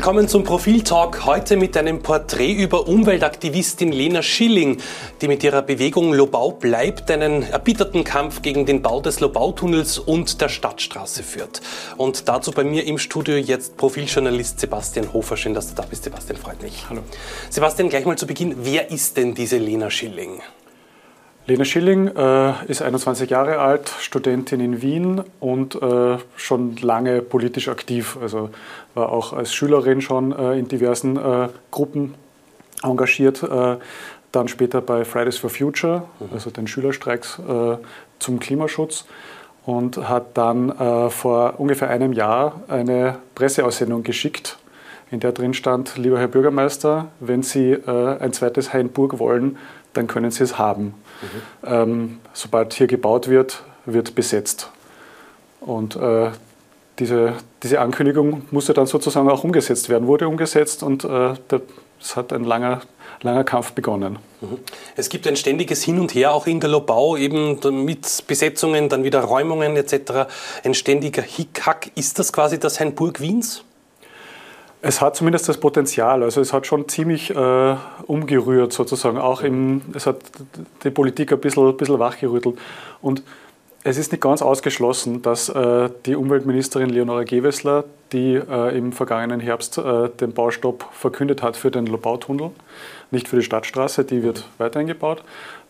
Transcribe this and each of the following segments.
Willkommen zum Profiltalk. Heute mit einem Porträt über Umweltaktivistin Lena Schilling, die mit ihrer Bewegung Lobau bleibt einen erbitterten Kampf gegen den Bau des Lobautunnels und der Stadtstraße führt. Und dazu bei mir im Studio jetzt Profiljournalist Sebastian Hofer. Schön, dass du da bist, Sebastian, freut mich. Hallo. Sebastian, gleich mal zu Beginn. Wer ist denn diese Lena Schilling? Lena Schilling äh, ist 21 Jahre alt, Studentin in Wien und äh, schon lange politisch aktiv. Also war auch als Schülerin schon äh, in diversen äh, Gruppen engagiert. Äh, dann später bei Fridays for Future, mhm. also den Schülerstreiks äh, zum Klimaschutz. Und hat dann vor ungefähr einem Jahr eine Presseaussendung geschickt, in der drin stand, lieber Herr Bürgermeister, wenn Sie ein zweites Hainburg wollen, dann können Sie es haben. Mhm. Ähm, sobald hier gebaut wird, wird besetzt. Und äh, diese, diese Ankündigung musste dann sozusagen auch umgesetzt werden, wurde umgesetzt und äh, es hat ein langer, langer Kampf begonnen. Mhm. Es gibt ein ständiges Hin und Her auch in der Lobau, eben mit Besetzungen, dann wieder Räumungen etc. Ein ständiger Hickhack. Ist das quasi das Hainburg Wiens? Es hat zumindest das Potenzial. Also es hat schon ziemlich äh, umgerührt sozusagen. Auch im, es hat die Politik ein bisschen, bisschen wachgerüttelt. Und es ist nicht ganz ausgeschlossen, dass äh, die Umweltministerin Leonora Gewessler, die äh, im vergangenen Herbst äh, den Baustopp verkündet hat für den Lobautunnel, nicht für die Stadtstraße, die wird weiterhin gebaut.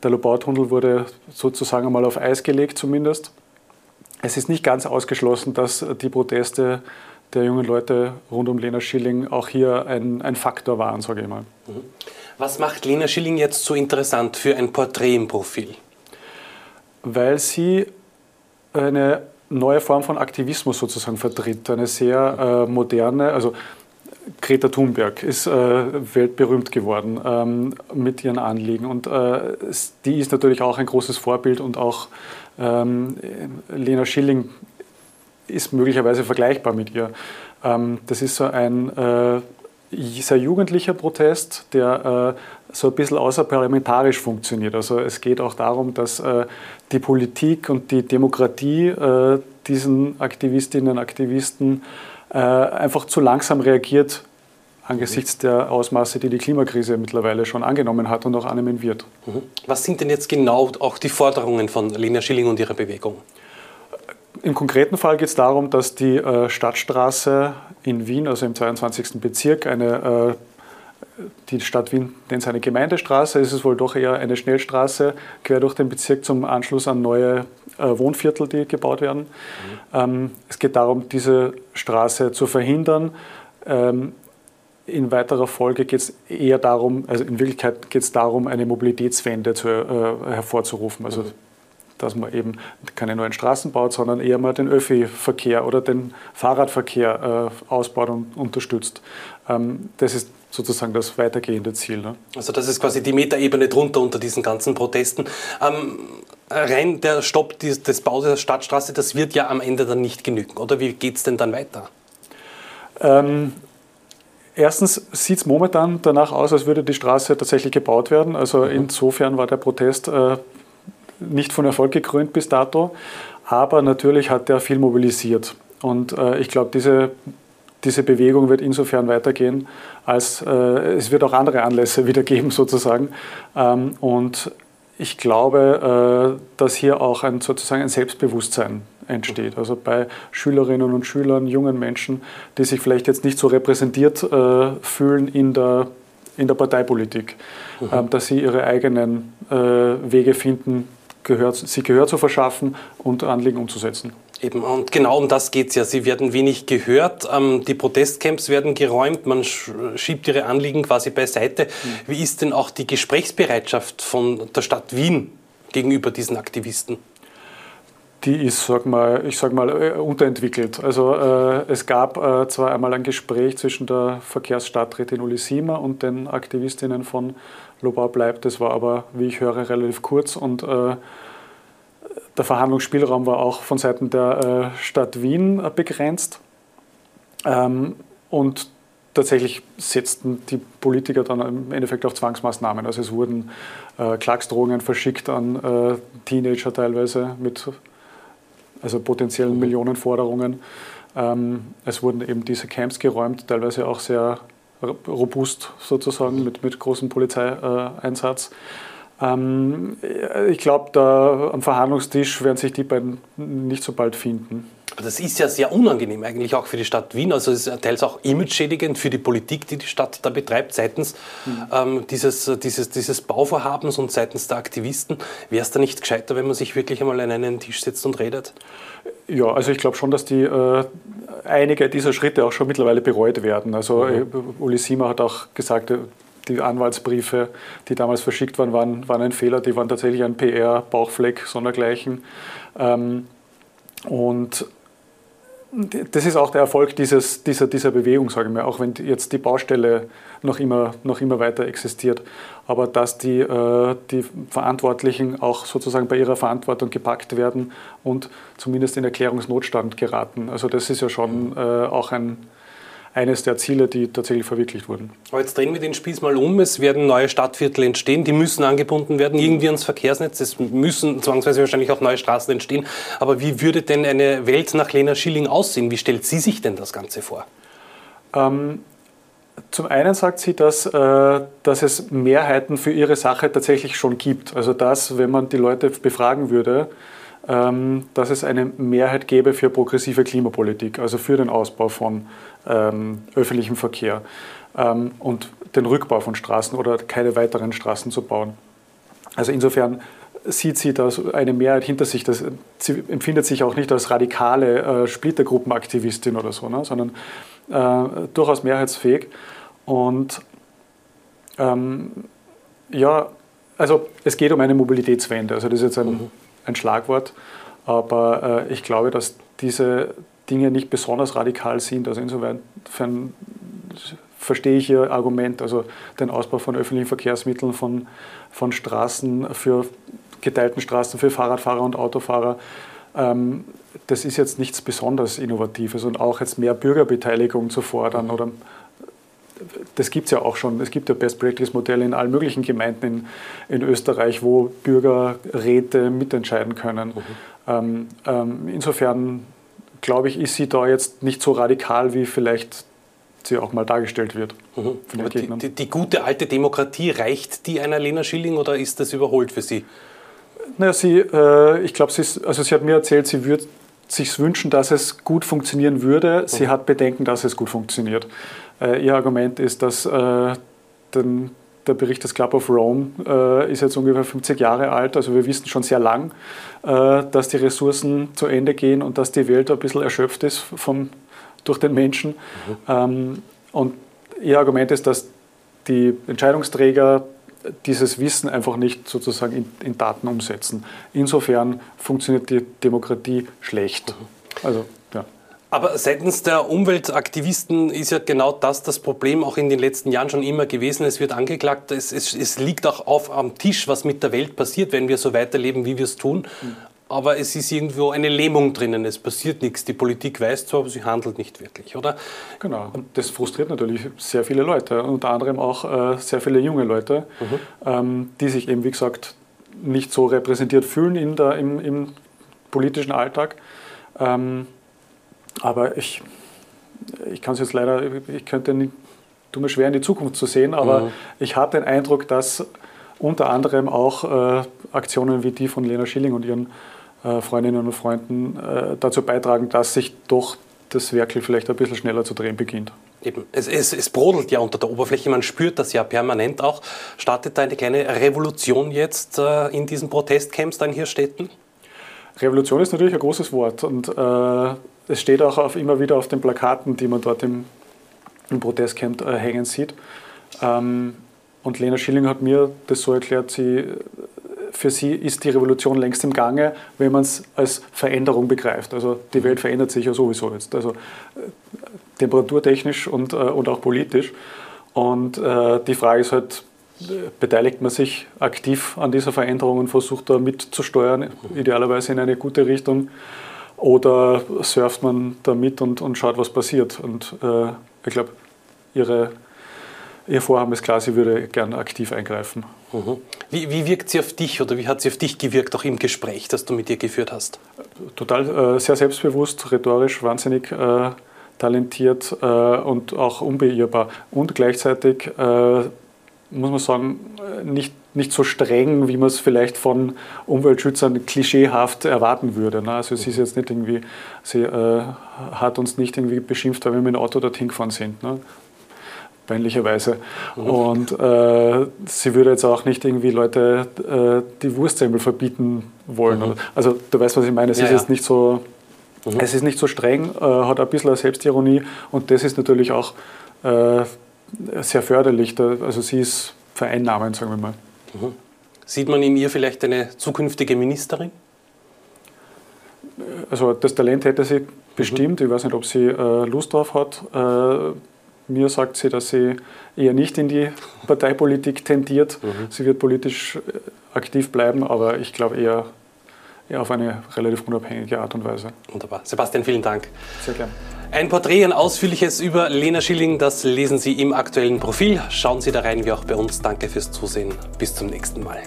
Der Lobautunnel wurde sozusagen einmal auf Eis gelegt zumindest. Es ist nicht ganz ausgeschlossen, dass die Proteste der jungen Leute rund um Lena Schilling auch hier ein, ein Faktor waren, sage ich mal. Mhm. Was macht Lena Schilling jetzt so interessant für ein Porträt im Profil? Weil sie eine neue Form von Aktivismus sozusagen vertritt, eine sehr äh, moderne, also Greta Thunberg ist äh, weltberühmt geworden ähm, mit ihren Anliegen und äh, die ist natürlich auch ein großes Vorbild und auch ähm, Lena Schilling ist möglicherweise vergleichbar mit ihr. Ähm, das ist so ein äh, sehr jugendlicher Protest, der äh, so ein bisschen außerparlamentarisch funktioniert. Also es geht auch darum, dass äh, die Politik und die Demokratie diesen Aktivistinnen und Aktivisten einfach zu langsam reagiert angesichts der Ausmaße, die die Klimakrise mittlerweile schon angenommen hat und auch annehmen wird. Mhm. Was sind denn jetzt genau auch die Forderungen von Lena Schilling und ihrer Bewegung? Im konkreten Fall geht es darum, dass die äh, Stadtstraße in Wien, also im 22. Bezirk, eine, äh, die Stadt Wien nennt es eine Gemeindestraße, ist es wohl doch eher eine Schnellstraße quer durch den Bezirk zum Anschluss an neue äh, Wohnviertel, die gebaut werden. Mhm. Ähm, es geht darum, diese Straße zu verhindern. Ähm, in weiterer Folge geht es eher darum, also in Wirklichkeit geht es darum, eine Mobilitätswende zu, äh, hervorzurufen. Also mhm dass man eben keine neuen Straßen baut, sondern eher mal den Öffi-Verkehr oder den Fahrradverkehr äh, ausbaut und unterstützt. Ähm, das ist sozusagen das weitergehende Ziel. Ne? Also das ist quasi die Metaebene drunter unter diesen ganzen Protesten. Ähm, rein der Stopp des, Baus der Stadtstraße, das wird ja am Ende dann nicht genügen. Oder wie geht es denn dann weiter? Ähm, Erstens sieht es momentan danach aus, als würde die Straße tatsächlich gebaut werden. Also mhm. insofern war der Protest äh, nicht von Erfolg gekrönt bis dato, aber natürlich hat er viel mobilisiert. Und äh, ich glaube, diese, diese Bewegung wird insofern weitergehen, als äh, es wird auch andere Anlässe wieder geben sozusagen. Ähm, und ich glaube, äh, dass hier auch ein, sozusagen ein Selbstbewusstsein entsteht. Also bei Schülerinnen und Schülern, jungen Menschen, die sich vielleicht jetzt nicht so repräsentiert äh, fühlen in der, in der Parteipolitik, mhm. Ähm, dass sie ihre eigenen äh, Wege finden, gehört, sie Gehör zu verschaffen und Anliegen umzusetzen. Eben, und genau um das geht es ja. Sie werden wenig gehört, ähm, die Protestcamps werden geräumt, man schiebt ihre Anliegen quasi beiseite. Mhm. Wie ist denn auch die Gesprächsbereitschaft von der Stadt Wien gegenüber diesen Aktivisten? Die ist, sag mal, ich sage mal, äh, unterentwickelt. Also äh, es gab äh, zwar einmal ein Gespräch zwischen der Verkehrsstadträtin Uli Siemer und den Aktivistinnen von Lobau bleibt. Das war aber, wie ich höre, relativ kurz und äh, der Verhandlungsspielraum war auch von Seiten der äh, Stadt Wien äh, begrenzt. Ähm, und tatsächlich setzten die Politiker dann im Endeffekt auf Zwangsmaßnahmen. Also es wurden äh, Klagsdrohungen verschickt an äh, Teenager teilweise mit also potenziellen Millionenforderungen. Ähm, es wurden eben diese Camps geräumt, teilweise auch sehr robust sozusagen mit, mit großem Polizeieinsatz. Ähm, ich glaube, da am Verhandlungstisch werden sich die beiden nicht so bald finden. Das ist ja sehr unangenehm eigentlich auch für die Stadt Wien. Also es ist teils auch imageschädigend für die Politik, die die Stadt da betreibt, seitens mhm. ähm, dieses, dieses, dieses Bauvorhabens und seitens der Aktivisten. Wäre es da nicht gescheiter, wenn man sich wirklich einmal an einen Tisch setzt und redet? Ja, also ich glaube schon, dass die äh, einige dieser Schritte auch schon mittlerweile bereut werden. Also mhm. Äh, Uli Siemer hat auch gesagt, äh, die Anwaltsbriefe, die damals verschickt waren, waren, waren ein Fehler. Die waren tatsächlich ein PR-Bauchfleck sondergleichen. Ähm, und das ist auch der Erfolg dieses, dieser, dieser Bewegung, sage ich mal, auch wenn jetzt die Baustelle noch immer, noch immer weiter existiert. Aber dass die, äh, die Verantwortlichen auch sozusagen bei ihrer Verantwortung gepackt werden und zumindest in Erklärungsnotstand geraten. Also das ist ja schon äh, auch ein, eines der Ziele, die tatsächlich verwirklicht wurden. Aber jetzt drehen wir den Spieß mal um. Es werden neue Stadtviertel entstehen, die müssen angebunden werden, irgendwie ans Verkehrsnetz. Es müssen zwangsweise wahrscheinlich auch neue Straßen entstehen. Aber wie würde denn eine Welt nach Lena Schilling aussehen? Wie stellt sie sich denn das Ganze vor? Ähm, zum einen sagt sie, dass, äh, dass es Mehrheiten für ihre Sache tatsächlich schon gibt. Also dass, wenn man die Leute befragen würde, ähm, dass es eine Mehrheit gäbe für progressive Klimapolitik, also für den Ausbau von ähm, öffentlichem Verkehr ähm, und den Rückbau von Straßen oder keine weiteren Straßen zu bauen. Also insofern sieht sie da eine Mehrheit hinter sich. Das, sie empfindet sich auch nicht als radikale äh, Splittergruppenaktivistin oder so, ne, sondern äh, durchaus mehrheitsfähig. Und ähm, ja, also es geht um eine Mobilitätswende. Also das ist jetzt ein, mhm. ein Schlagwort, aber äh, ich glaube, dass diese Dinge nicht besonders radikal sind. Also insofern verstehe ich Ihr Argument, also den Ausbau von öffentlichen Verkehrsmitteln, von, von Straßen für geteilten Straßen für Fahrradfahrer und Autofahrer. Ähm, das ist jetzt nichts besonders Innovatives und auch jetzt mehr Bürgerbeteiligung zu fordern oder das gibt es ja auch schon. Es gibt ja Best Practice Modelle in allen möglichen Gemeinden in, in Österreich, wo Bürgerräte mitentscheiden können. Mhm. Ähm, ähm, insofern glaube ich, ist sie da jetzt nicht so radikal, wie vielleicht sie auch mal dargestellt wird. Mhm. Die, die, die, gute alte Demokratie, reicht die einer Lena Schilling oder ist das überholt für Sie? Naja, sie, äh, ich glaube, sie, also sie hat mir erzählt, sie würde sich wünschen, dass es gut funktionieren würde. Sie mhm. hat Bedenken, dass es gut funktioniert. Äh, ihr Argument ist, dass äh, den, der Bericht des Club of Rome äh, ist jetzt ungefähr 50 Jahre alt. Also wir wissen schon sehr lang, äh, dass die Ressourcen zu Ende gehen und dass die Welt ein bisschen erschöpft ist vom, durch den Menschen. Mhm. Ähm, und ihr Argument ist, dass die Entscheidungsträger dieses Wissen einfach nicht sozusagen in, in Daten umsetzen. Insofern funktioniert die Demokratie schlecht. Mhm. Also aber seitens der Umweltaktivisten ist ja genau das das Problem auch in den letzten Jahren schon immer gewesen. Es wird angeklagt, es, es, es liegt auch auf am Tisch, was mit der Welt passiert, wenn wir so weiterleben, wie wir es tun. Aber es ist irgendwo eine Lähmung drinnen, es passiert nichts. Die Politik weiß zwar, aber sie handelt nicht wirklich, oder? Genau, und das frustriert natürlich sehr viele Leute, unter anderem auch äh, sehr viele junge Leute, mhm. ähm, die sich eben, wie gesagt, nicht so repräsentiert fühlen in der, im, im politischen Alltag. Ähm, aber ich, ich kann es jetzt leider, ich könnte nicht, tut mir schwer in die Zukunft zu sehen, aber mhm. ich habe den Eindruck, dass unter anderem auch äh, Aktionen wie die von Lena Schilling und ihren äh, Freundinnen und Freunden äh, dazu beitragen, dass sich doch das Werkel vielleicht ein bisschen schneller zu drehen beginnt. Eben. Es, es, es, brodelt ja unter der Oberfläche, man spürt das ja permanent auch. Startet da eine kleine Revolution jetzt äh, in diesen Protestcamps da in Hirstetten? Revolution ist natürlich ein großes Wort und es steht auch auf, immer wieder auf den Plakaten, die man dort im, im Protestcamp äh, hängen sieht. Ähm, und Lena Schilling hat mir das so erklärt, sie, für sie ist die Revolution längst im Gange, wenn man es als Veränderung begreift. Also die Welt verändert sich ja sowieso jetzt, also äh, temperaturtechnisch und, äh, und auch politisch. Und äh, die Frage ist halt, beteiligt man sich aktiv an dieser Veränderung und versucht da mitzusteuern, idealerweise in eine gute Richtung. Oder surft man da mit und, und schaut, was passiert. Und äh, ich glaube, ihre ihr Vorhaben ist klar, sie würde gerne aktiv eingreifen. Mhm. Wie, wie, wirkt sie auf dich oder wie hat sie auf dich gewirkt, auch im Gespräch, das du mit ihr geführt hast? Total äh, sehr selbstbewusst, rhetorisch wahnsinnig äh, talentiert äh, und auch unbeirrbar. Und gleichzeitig äh, muss man sagen, nicht, nicht so streng, wie man es vielleicht von Umweltschützern klischeehaft erwarten würde. Ne? Also sie ist jetzt nicht irgendwie, sie äh, hat uns nicht irgendwie beschimpft, weil wir mit dem Auto dorthin gefahren sind. Ne? peinlicherweise. Mhm. Und äh, sie würde jetzt auch nicht irgendwie Leute äh, die Wurstsemmel verbieten wollen. Mhm. Also du weißt, was ich meine. Es ja, ist ja. jetzt nicht so, mhm. es ist nicht so streng, äh, hat ein bisschen eine Selbstironie und das ist natürlich auch äh, sehr förderlich. Also sie ist vereinnahmend, sagen wir mal. Mhm. Sieht man in ihr vielleicht eine zukünftige Ministerin? Also das Talent hätte sie bestimmt. Mhm. Ich weiß nicht, ob sie äh, Lust drauf hat. Äh, mir sagt sie, dass sie eher nicht in die Parteipolitik tendiert. Mhm. Sie wird politisch äh, aktiv bleiben, aber ich glaube eher, eher auf eine relativ unabhängige Art und Weise. Wunderbar. Sebastian, vielen Dank. Sehr gerne. Ein Porträt, ein ausführliches über Lena Schilling, das lesen Sie im aktuellen Profil. Schauen Sie da rein, wie auch bei uns. Danke fürs Zusehen. Bis zum nächsten Mal.